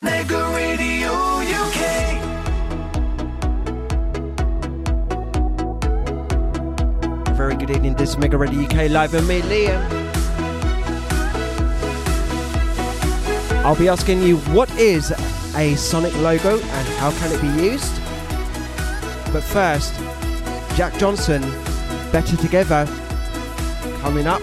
Mega Radio UK. Very good evening, this is Mega Radio UK live with me, Liam. I'll be asking you what is a Sonic logo and how can it be used? But first, Jack Johnson, Better Together, coming up.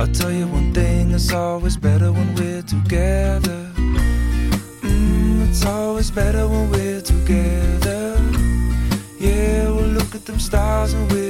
I'll tell you one thing, it's always better when we're together. Mm, it's always better when we're together. Yeah, we'll look at them stars and we're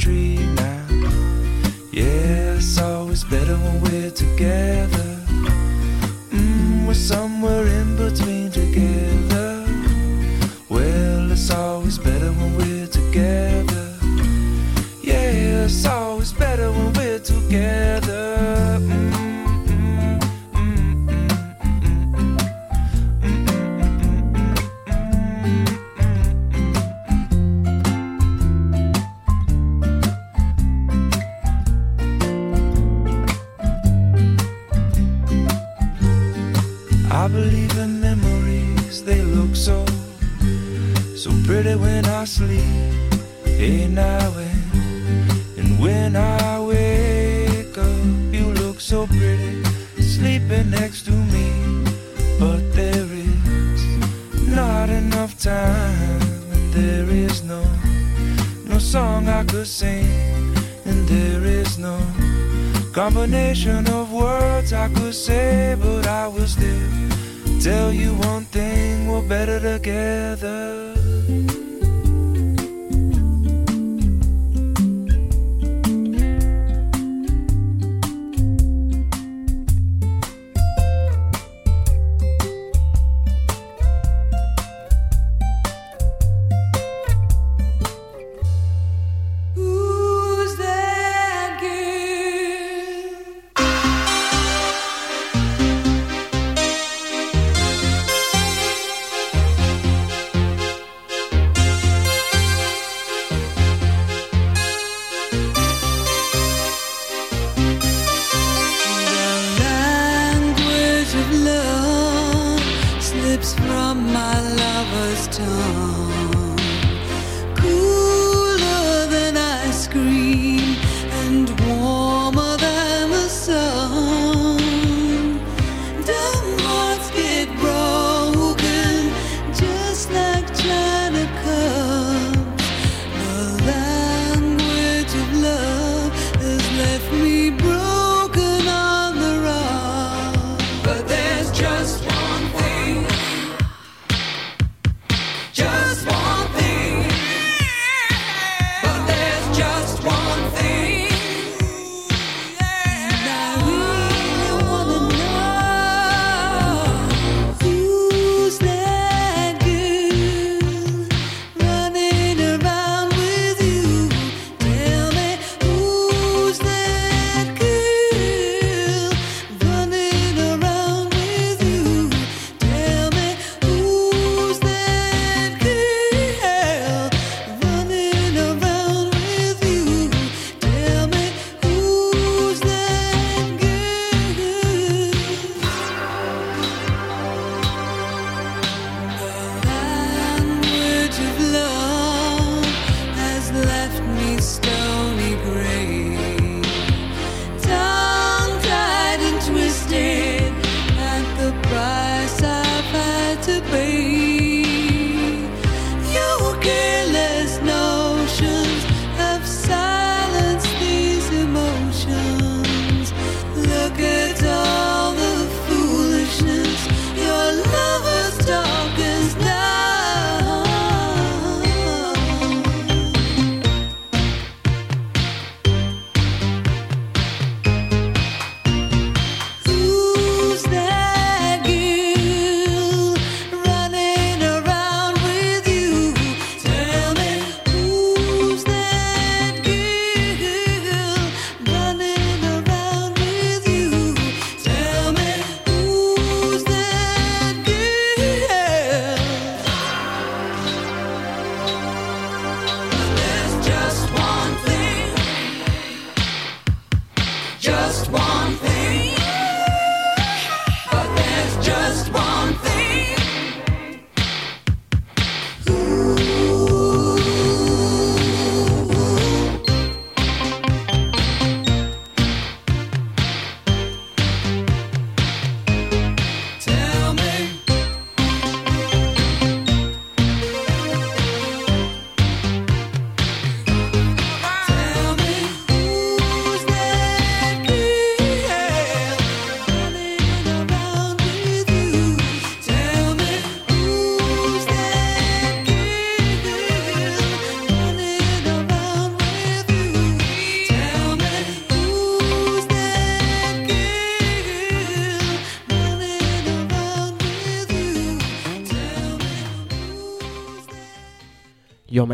tree now. Yeah, it's always better when we're together. Mm, we're somewhere in between together.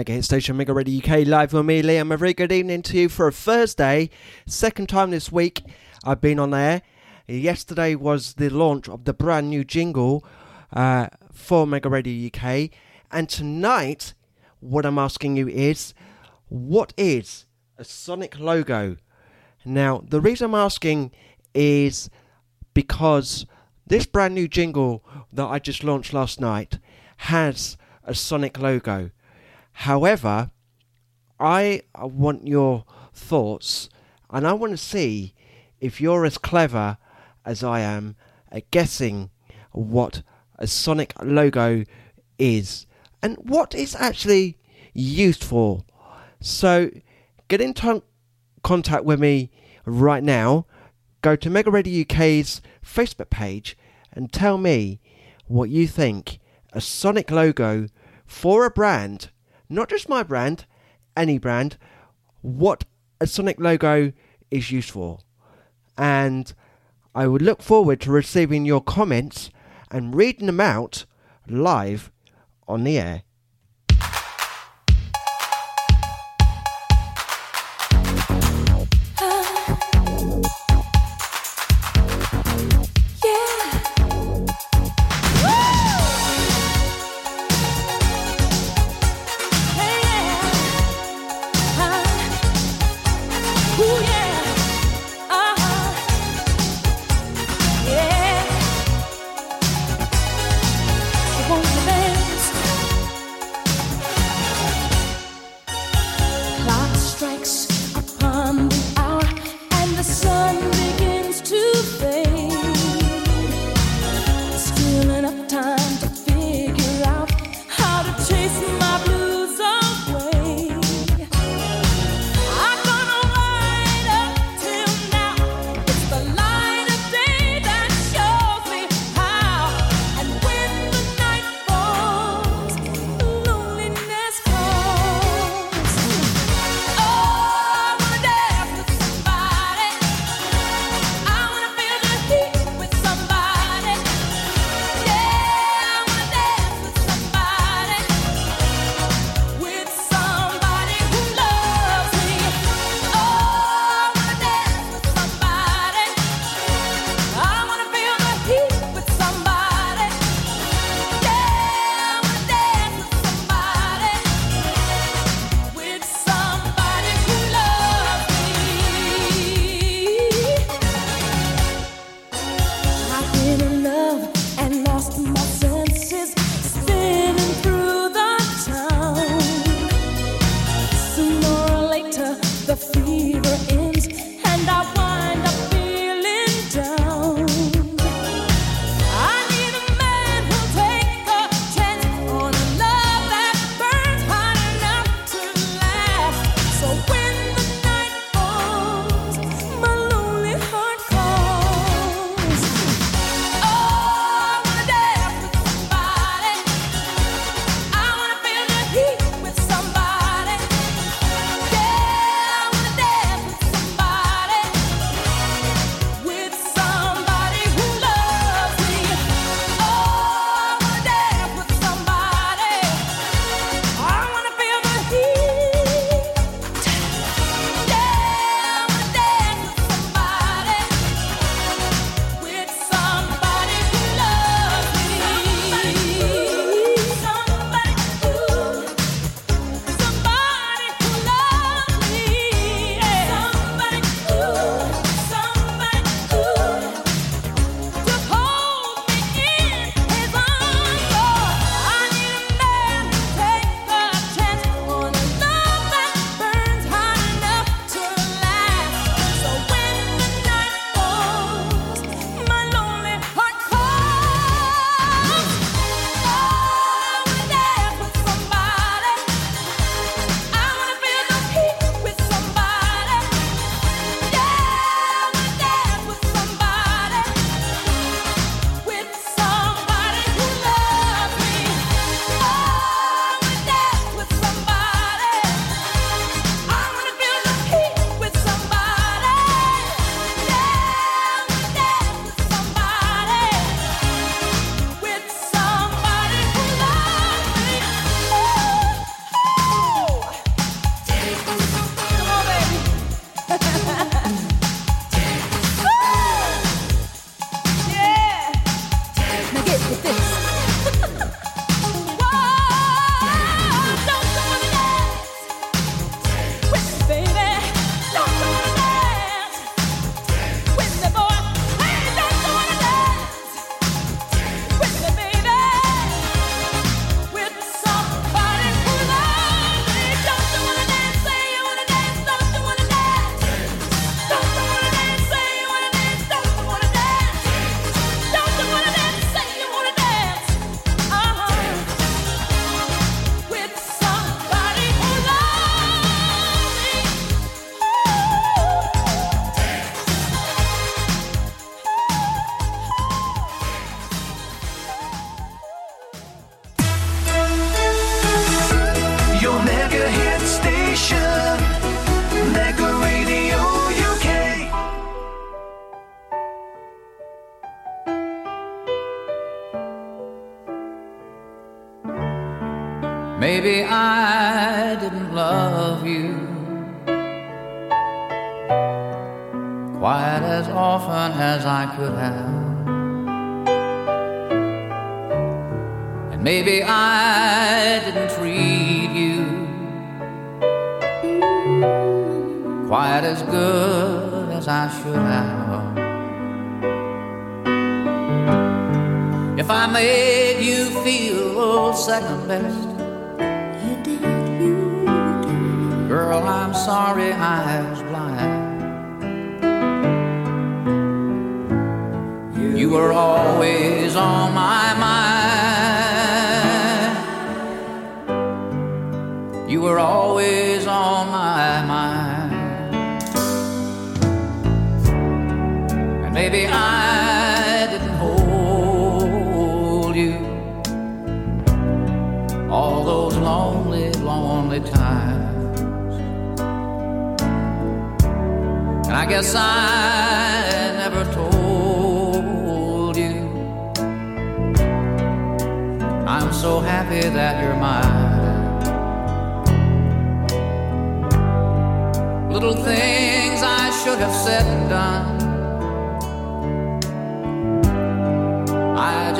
Mega Hit Station, Mega Radio UK, live with me, Liam. A very good evening to you for a Thursday. Second time this week I've been on air. Yesterday was the launch of the brand new jingle uh, for Mega Radio UK. And tonight, what I'm asking you is what is a Sonic logo? Now, the reason I'm asking is because this brand new jingle that I just launched last night has a Sonic logo. However, I want your thoughts and I want to see if you're as clever as I am at guessing what a Sonic logo is and what it's actually used for. So get in t- contact with me right now. Go to Mega Radio UK's Facebook page and tell me what you think a Sonic logo for a brand not just my brand, any brand, what a Sonic logo is used for. And I would look forward to receiving your comments and reading them out live on the air.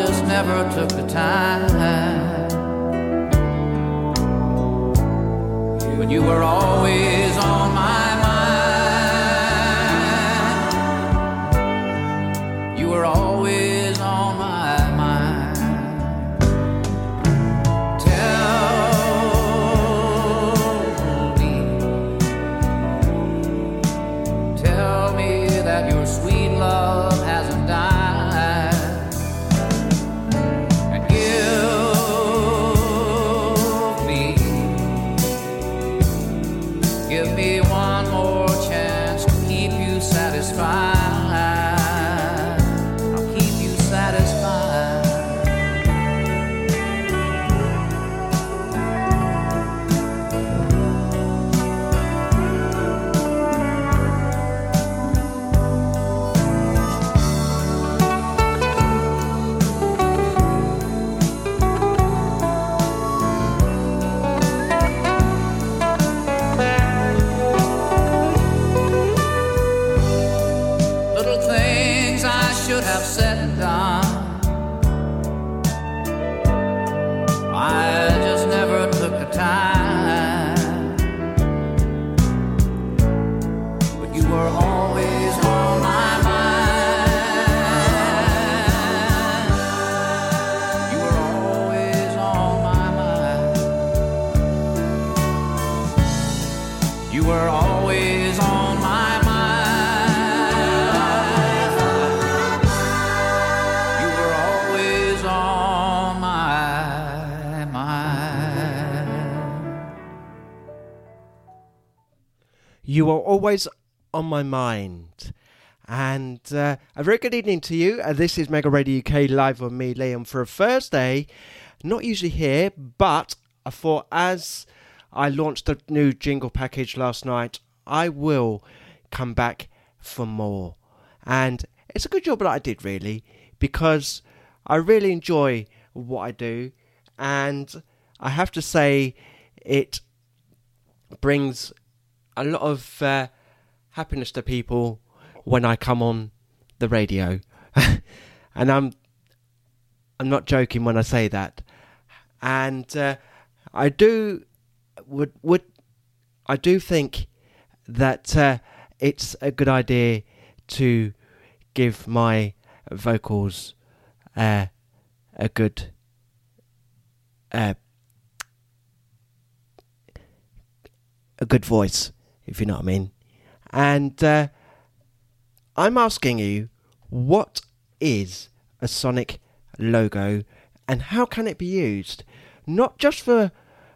Just never took the time. But you were always You are always on my mind. And uh, a very good evening to you. Uh, this is Mega Radio UK live with me, Liam, for a Thursday. Not usually here, but I thought as I launched the new jingle package last night, I will come back for more. And it's a good job that I did, really, because I really enjoy what I do. And I have to say, it brings a lot of uh, happiness to people when I come on the radio, and I'm I'm not joking when I say that. And uh, I do would would I do think that uh, it's a good idea to give my vocals uh, a good uh, a good voice, if you know what I mean. And uh, I'm asking you, what is a Sonic logo and how can it be used? Not just for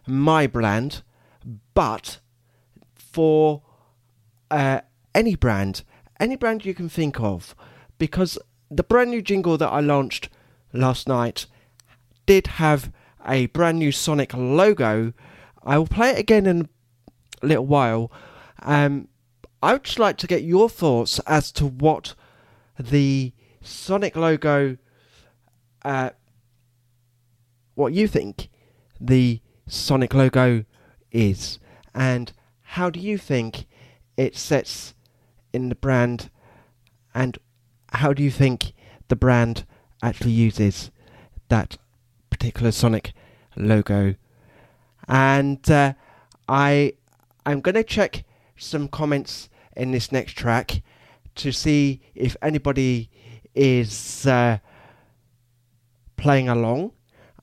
my brand, but for uh, any brand, any brand you can think of. Because the brand new jingle that I launched last night did have a brand new Sonic logo. I will play it again in a little while. Um, I would just like to get your thoughts as to what the Sonic logo, uh, what you think the Sonic logo is, and how do you think it sets in the brand, and how do you think the brand actually uses that particular Sonic logo? And uh, I, I'm going to check some comments in this next track to see if anybody is uh, playing along.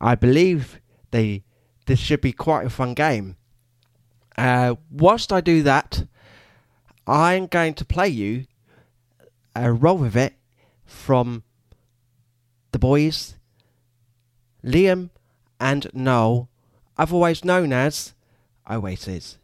I believe they this should be quite a fun game. Uh, whilst I do that, I'm going to play you a roll with it from the boys Liam and Noel, otherwise known as Oasis.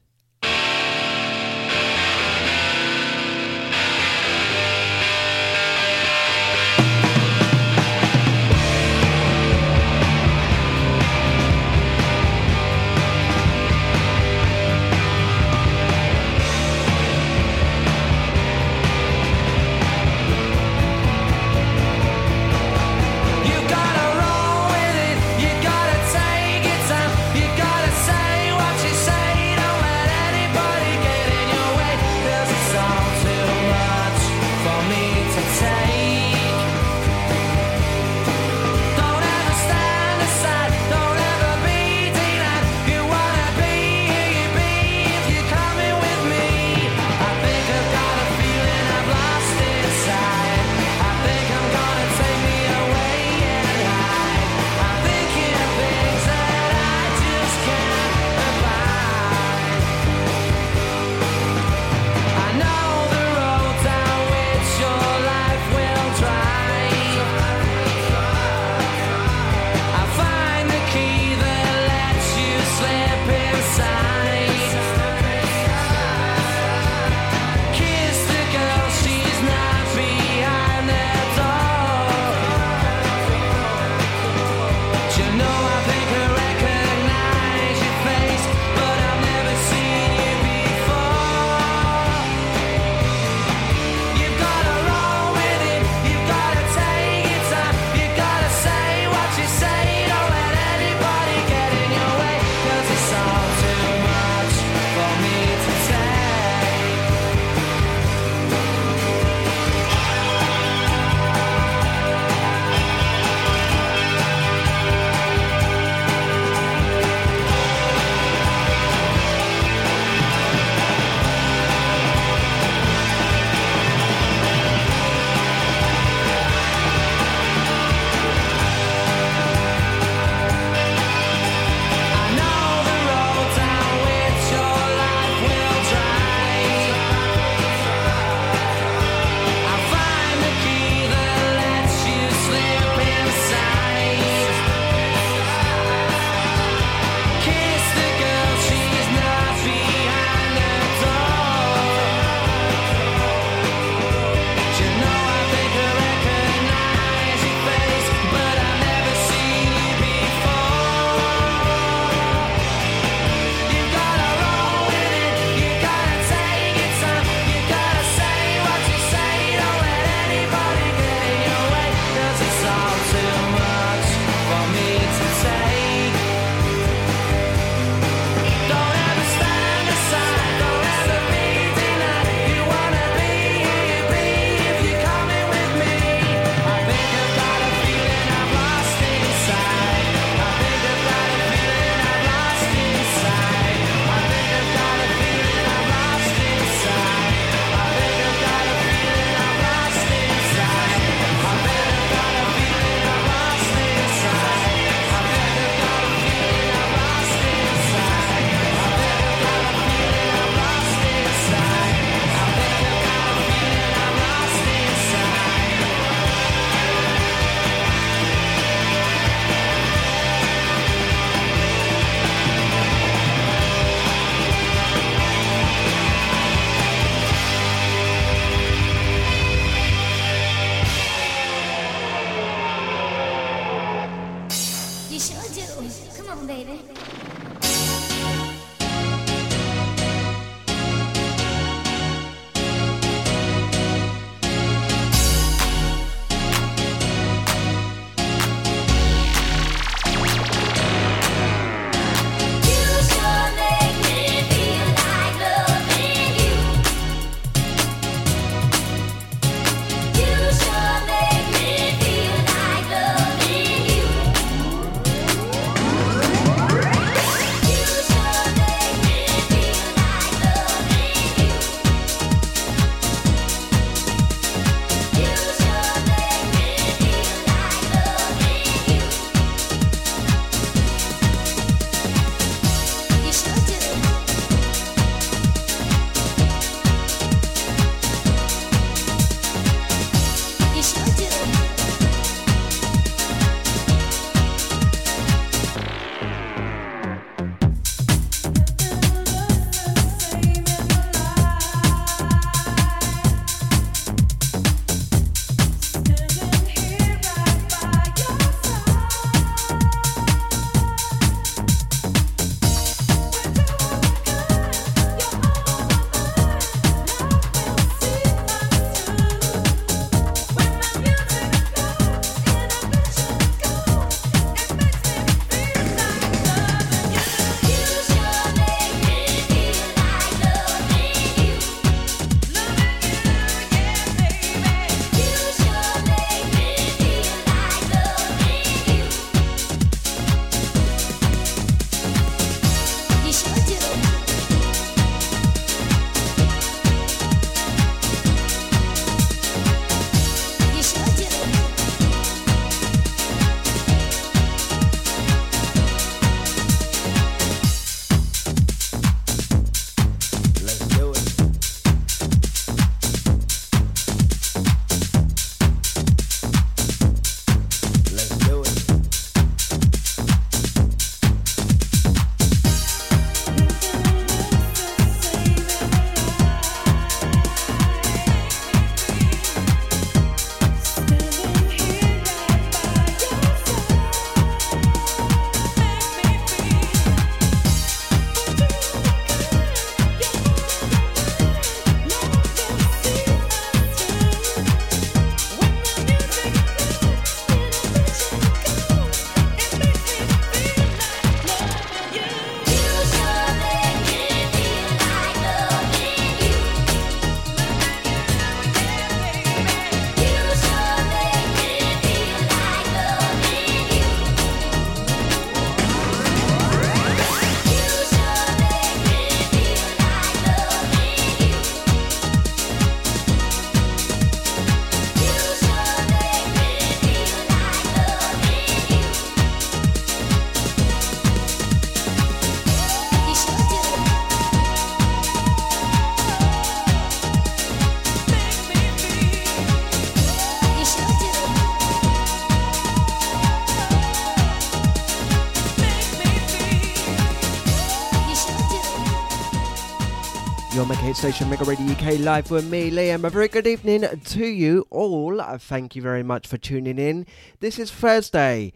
Station, Mega Radio UK, live with me, Liam. A very good evening to you all. Thank you very much for tuning in. This is Thursday,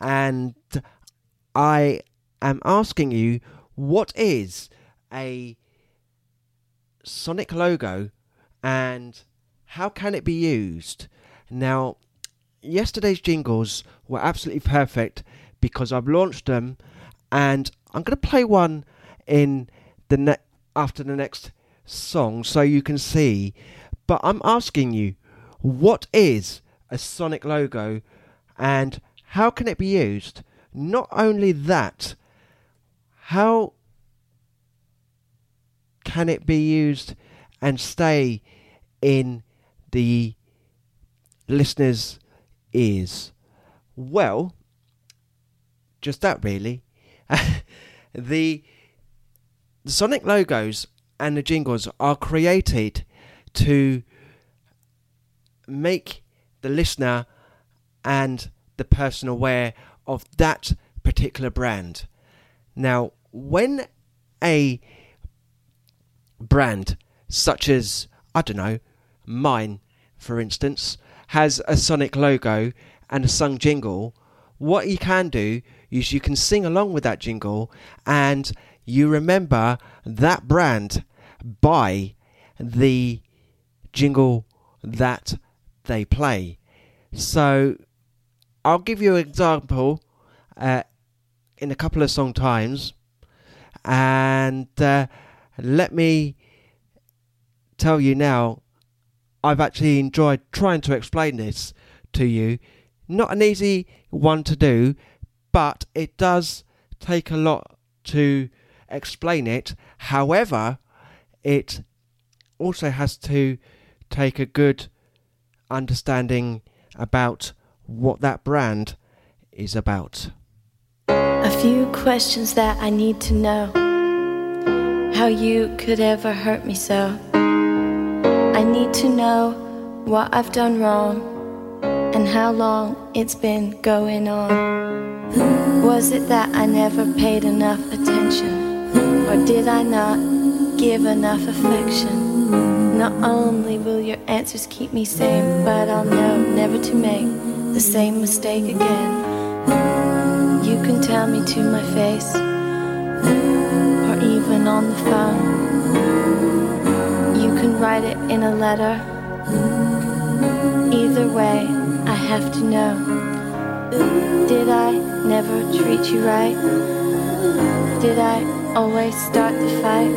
and I am asking you what is a Sonic logo and how can it be used? Now, yesterday's jingles were absolutely perfect because I've launched them and I'm going to play one in the ne- after the next song so you can see. But I'm asking you, what is a Sonic logo and how can it be used? Not only that, how can it be used and stay in the listener's ears? Well, just that really. the the Sonic logos and the jingles are created to make the listener and the person aware of that particular brand. Now, when a brand such as, I don't know, mine, for instance, has a Sonic logo and a sung jingle, what you can do is you can sing along with that jingle and you remember that brand by the jingle that they play. So I'll give you an example uh, in a couple of song times and uh, let me tell you now I've actually enjoyed trying to explain this to you. Not an easy one to do, but it does take a lot to explain it. However, it also has to take a good understanding about what that brand is about. A few questions that I need to know. How you could ever hurt me so. I need to know what I've done wrong and how long it's been going on. Was it that I never paid enough attention? Or did I not give enough affection? Not only will your answers keep me sane, but I'll know never to make the same mistake again. You can tell me to my face, or even on the phone. You can write it in a letter. Either way, I have to know. Did I never treat you right? Did I always start the fight?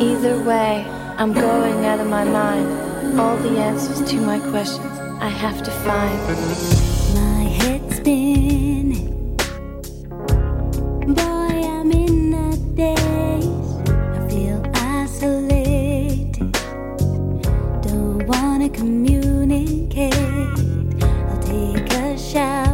Either way, I'm going out of my mind. All the answers to my questions I have to find. My head's spinning. Boy, I'm in a daze. I feel isolated. Don't wanna communicate. I'll take a shower.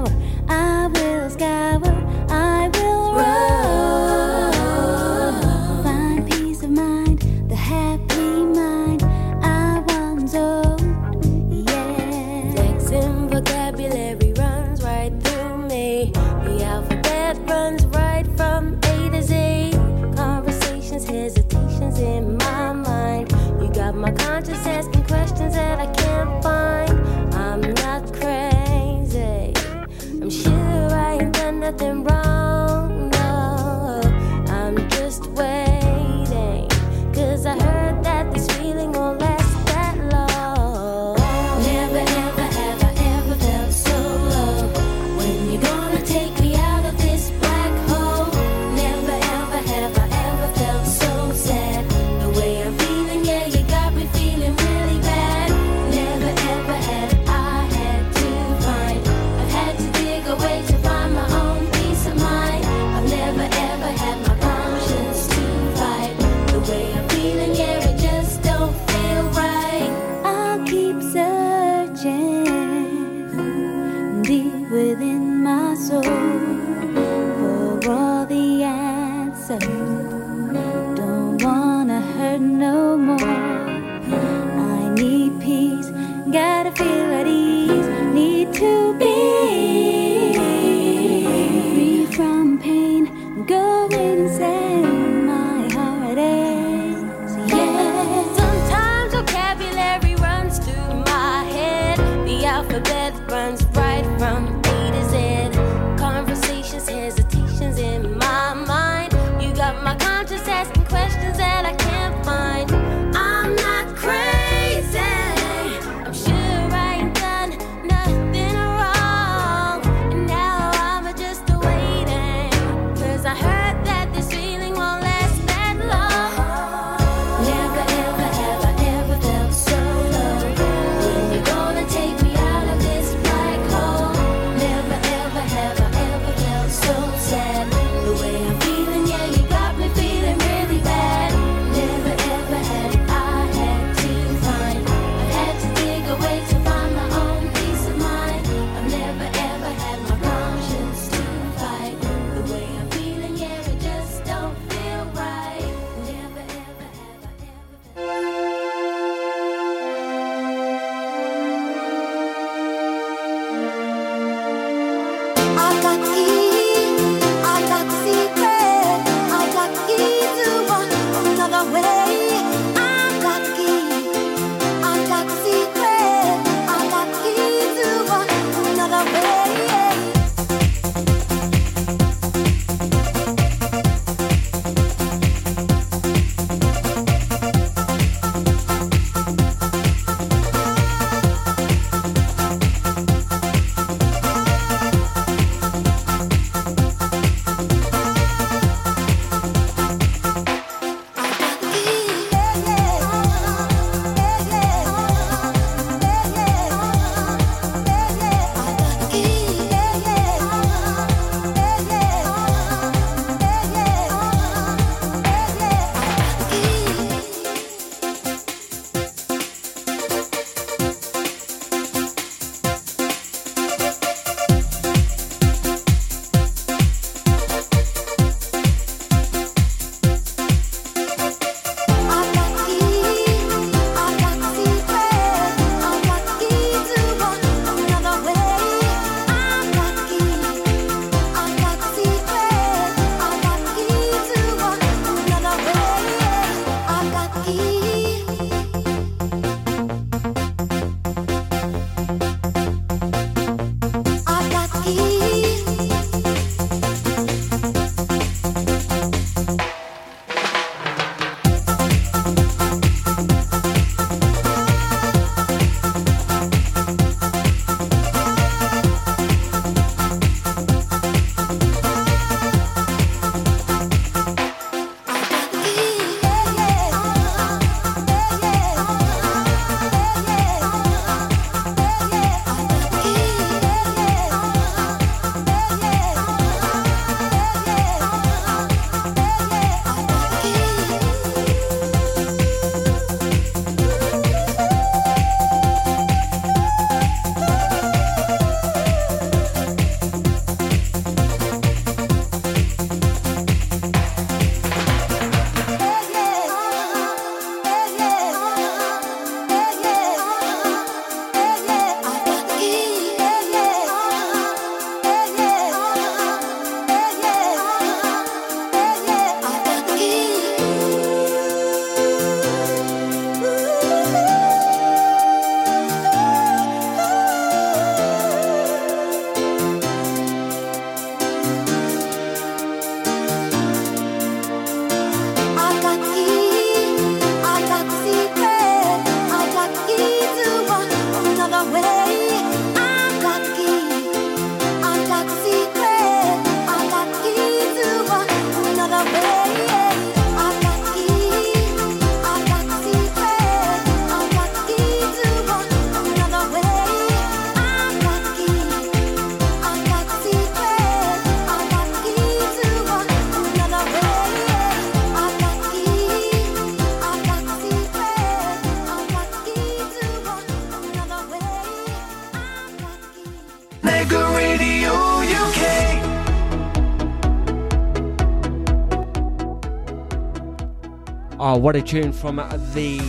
What a tune from the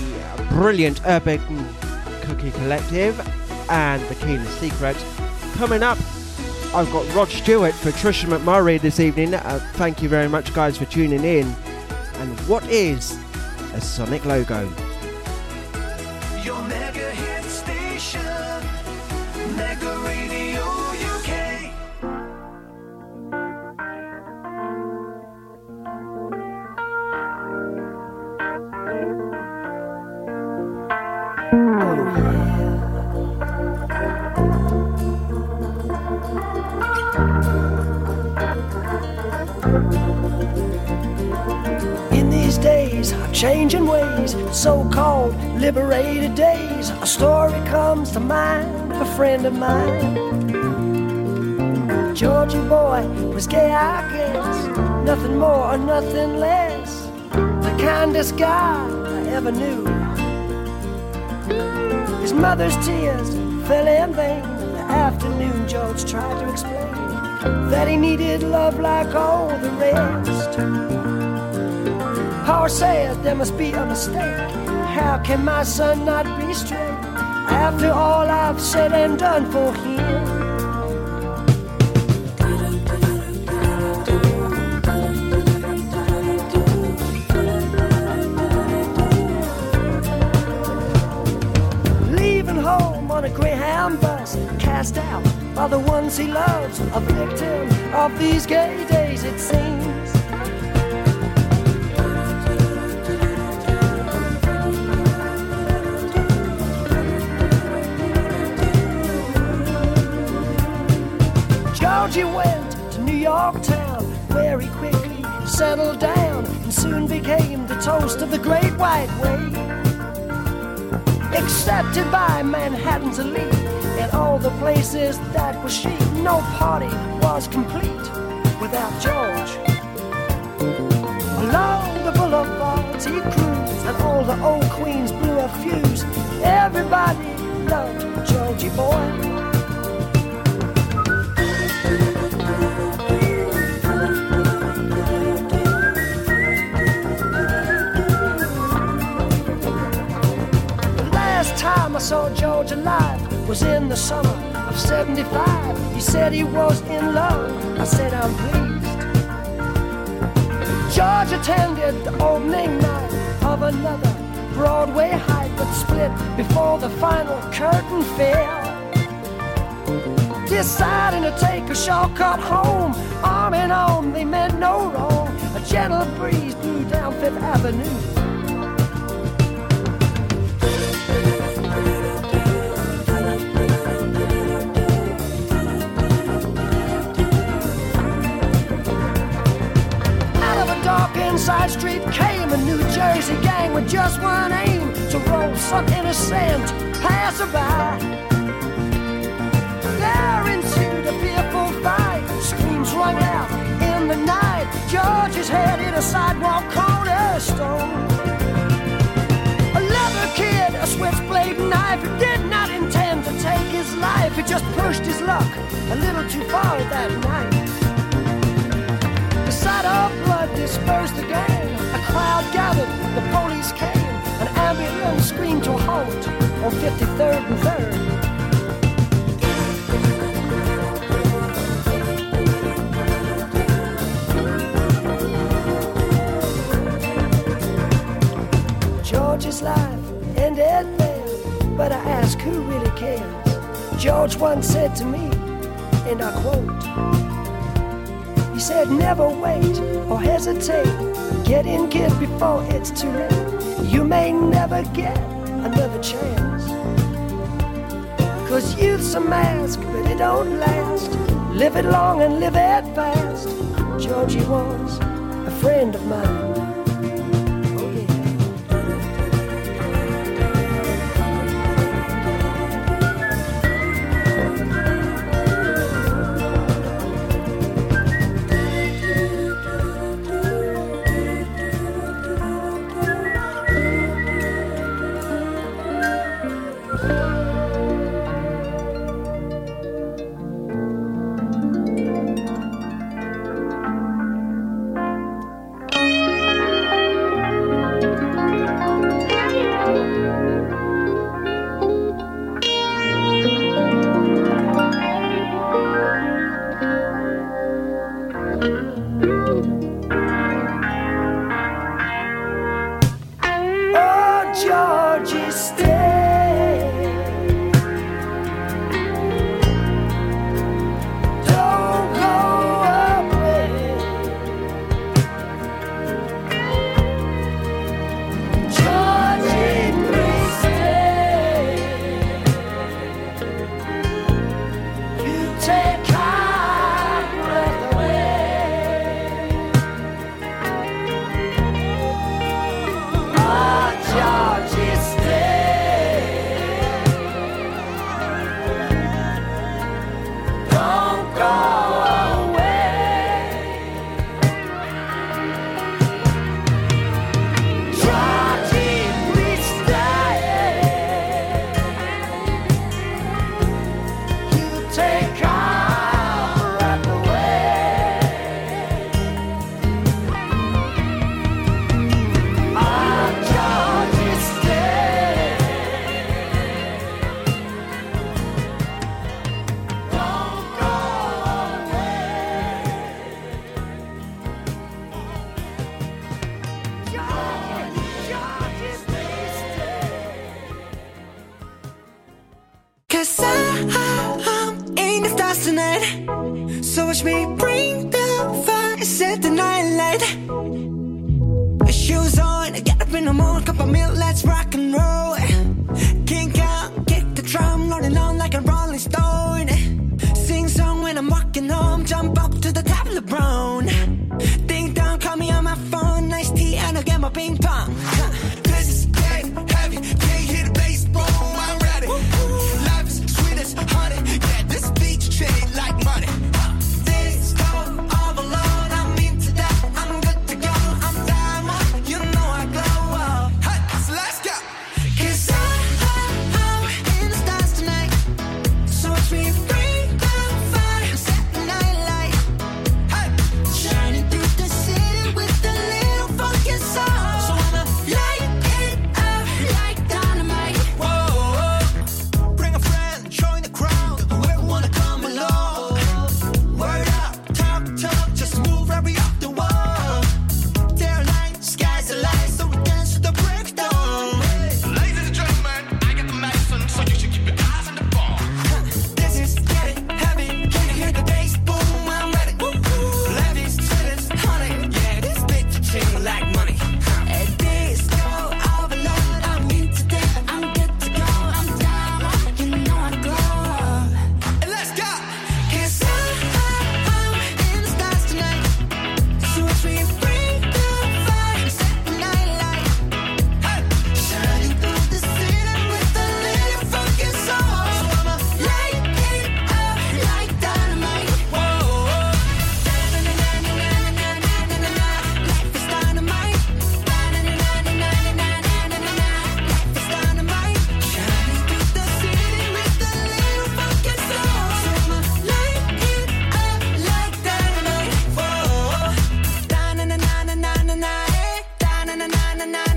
brilliant Urban Cookie Collective and the Key, the Secret. Coming up, I've got Rod Stewart for Trisha McMurray this evening. Uh, thank you very much, guys, for tuning in. And what is a Sonic logo? Georgie boy was gay, I guess, nothing more or nothing less. The kindest guy I ever knew. His mother's tears fell in vain. The afternoon, George tried to explain that he needed love like all the rest. Power said there must be a mistake. How can my son not be straight after all I've said and done for him? Leaving home on a Greyhound bus, cast out by the ones he loves, a victim of these gay days, it seems. Georgie went to New York town, where he quickly settled down and soon became the toast of the Great White Way. Accepted by Manhattan's elite and all the places that were chic, no party was complete without George. Along the boulevards he cruised, and all the old queens blew a fuse. Everybody loved Georgie boy. Time I saw George alive was in the summer of 75. He said he was in love. I said, I'm pleased. George attended the opening night of another Broadway hype but split before the final curtain fell. Deciding to take a shortcut home, arm in arm, they meant no wrong. A gentle breeze blew down Fifth Avenue. Just one aim to roll some innocent passerby. There ensued a fearful fight. Screams rung out in the night. George's head hit a sidewalk cornerstone. A leather kid, a switchblade knife, did not intend to take his life. He just pushed his luck a little too far that night. The sight of blood dispersed the gang. A crowd gathered, the police came. An ambulance screamed to a halt on 53rd and 3rd. George's life ended there, but I ask who really cares. George once said to me, and I quote, he said, never wait or hesitate. Get in, kid, before it's too late. You may never get another chance. Cause youth's a mask, but it don't last. Live it long and live it fast. Georgie was a friend of mine.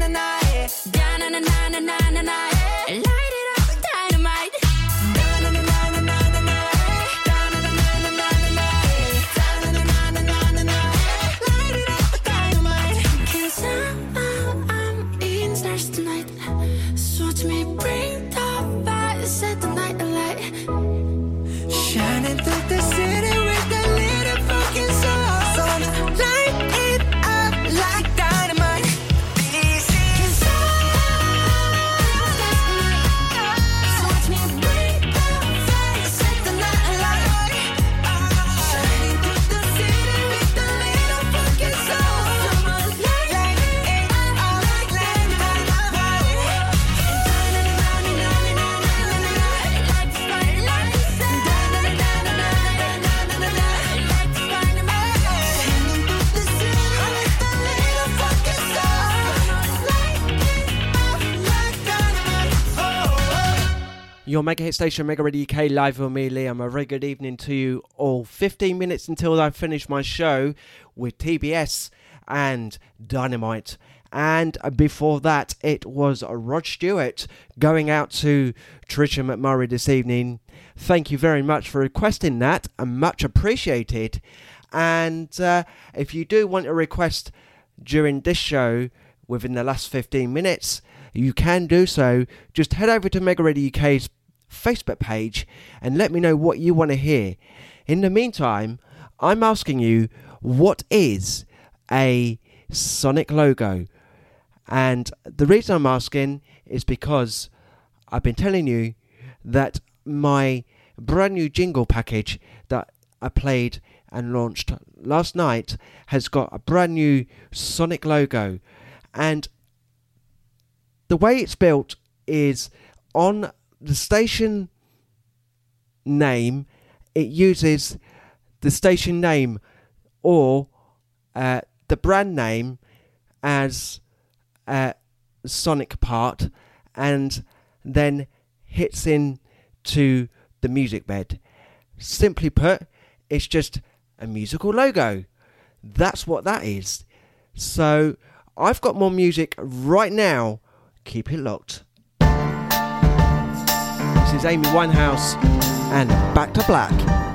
Light Your Mega Hit Station, Mega Radio UK, live with me, Liam. A very good evening to you all. 15 minutes until I finish my show with BTS and Dynamite. And before that, it was Rod Stewart going out to Trisha McMurray this evening. Thank you very much for requesting that, and much appreciated. And uh, if you do want a request during this show within the last 15 minutes, you can do so. Just head over to Mega Radio UK's Facebook page and let me know what you want to hear. In the meantime, I'm asking you what is a Sonic logo? And the reason I'm asking is because I've been telling you that my brand new jingle package that I played and launched last night has got a brand new Sonic logo. And the way it's built is on the station name, it uses the station name or uh, the brand name as a sonic part and then hits in to the music bed. Simply put, it's just a musical logo. That's what that is. So I've got more music right now. Keep it locked. This is Amy Winehouse and Back to Black.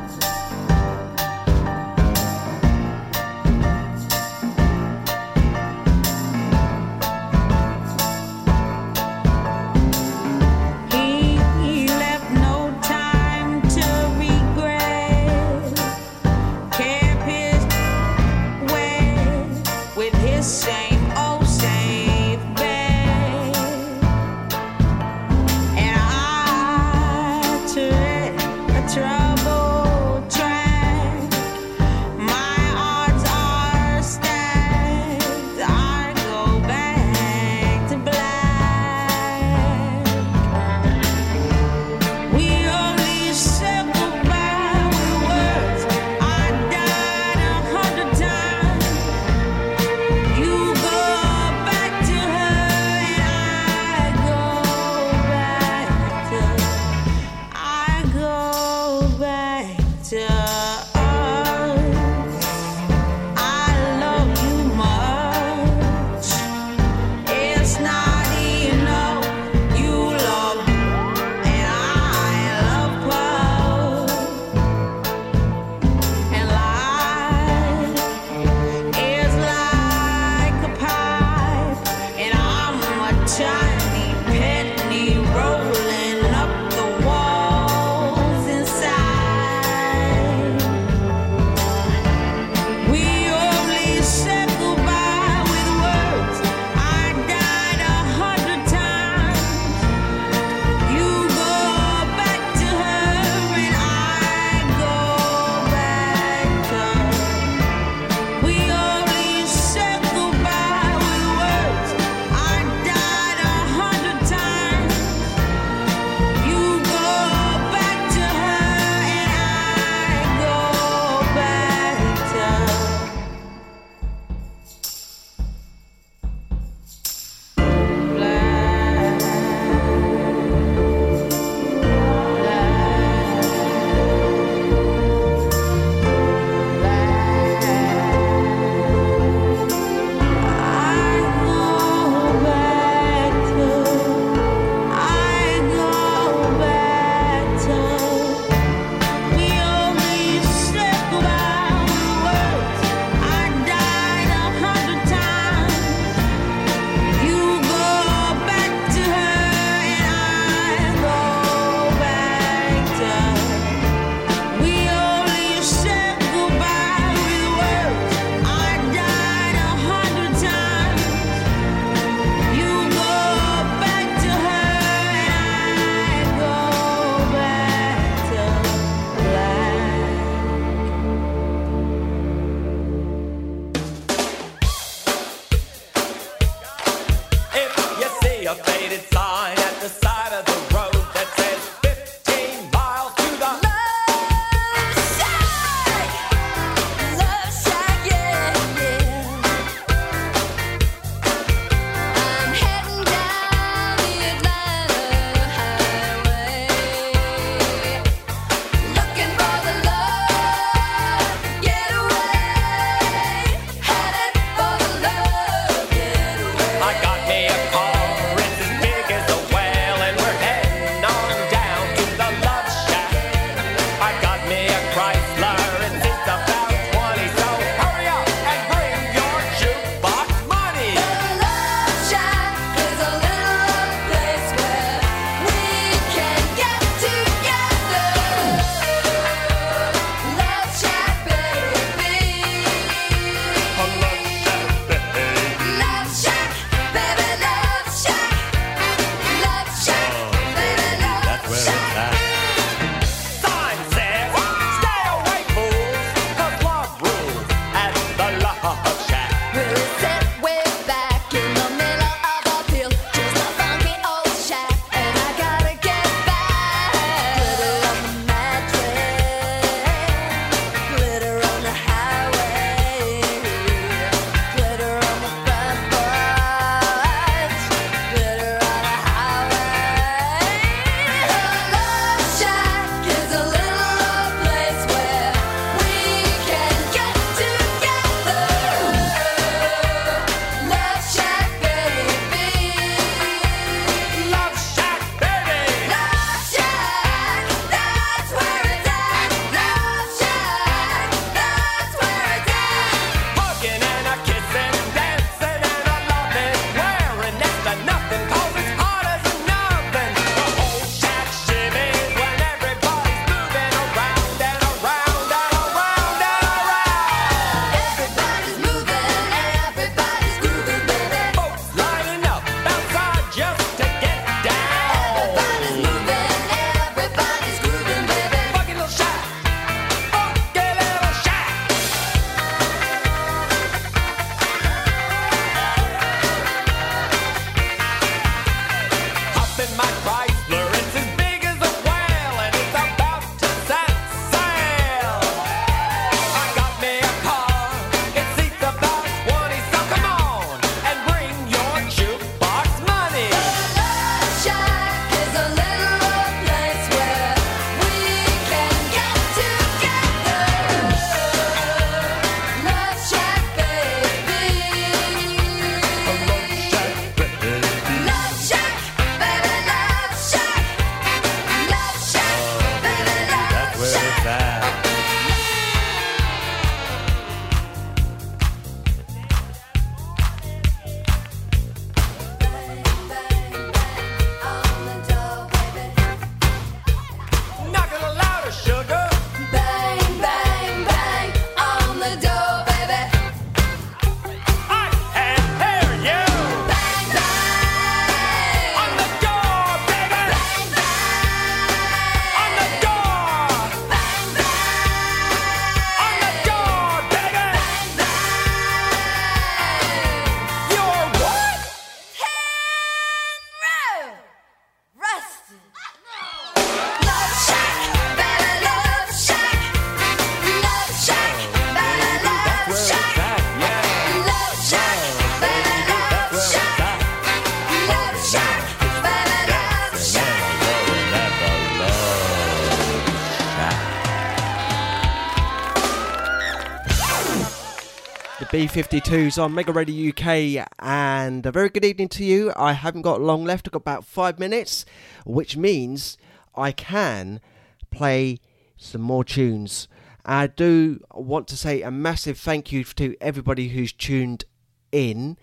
B52s on Mega Radio UK, and a very good evening to you. I haven't got long left, I've got about five minutes, which means I can play some more tunes. I do want to say a massive thank you to everybody who's tuned in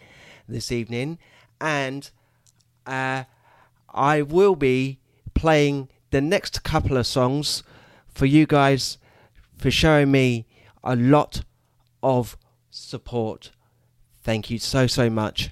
this evening, and uh, I will be playing the next couple of songs for you guys for showing me a lot of support. Thank you so, so much.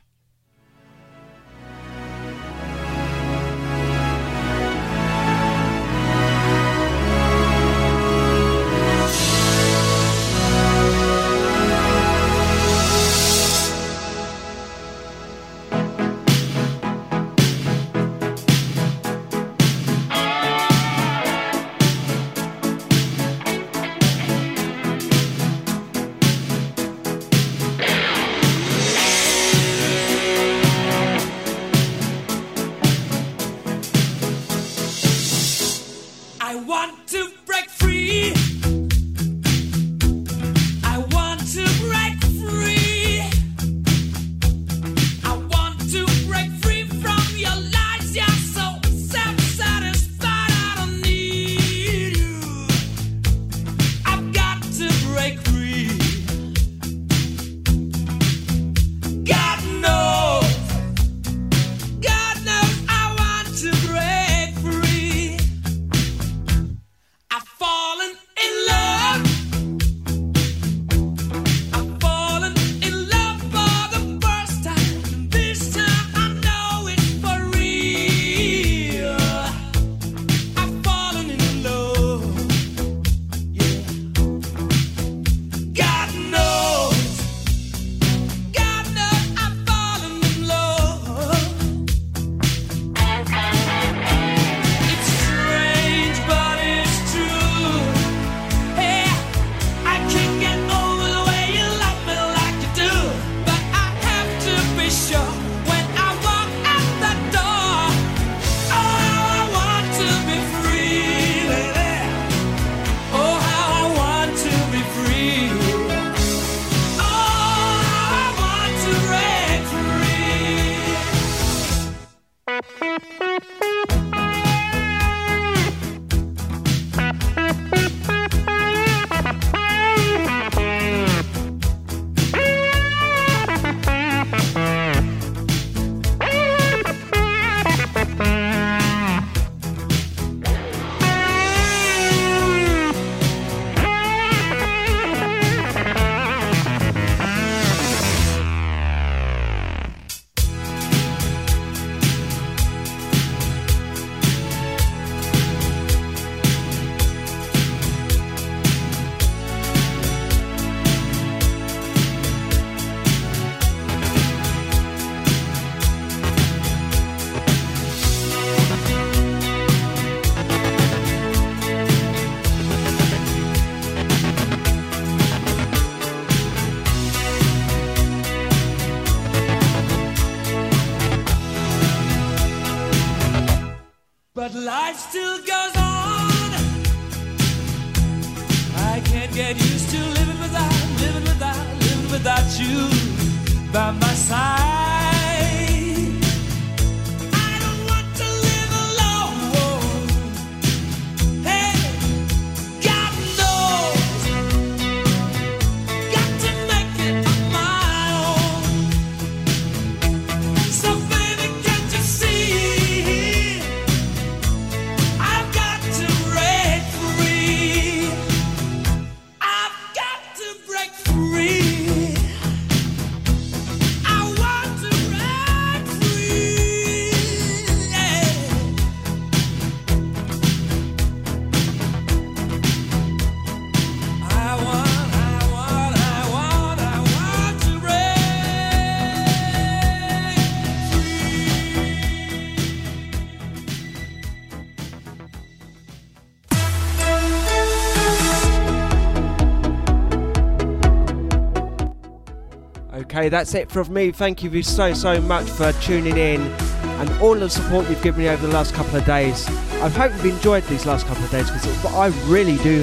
That's it from me. Thank you so, so much for tuning in and all the support you've given me over the last couple of days. I hope you've enjoyed these last couple of days because I really do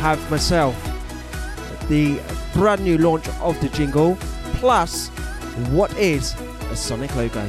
have myself the brand new launch of the jingle, plus what is a Sonic logo.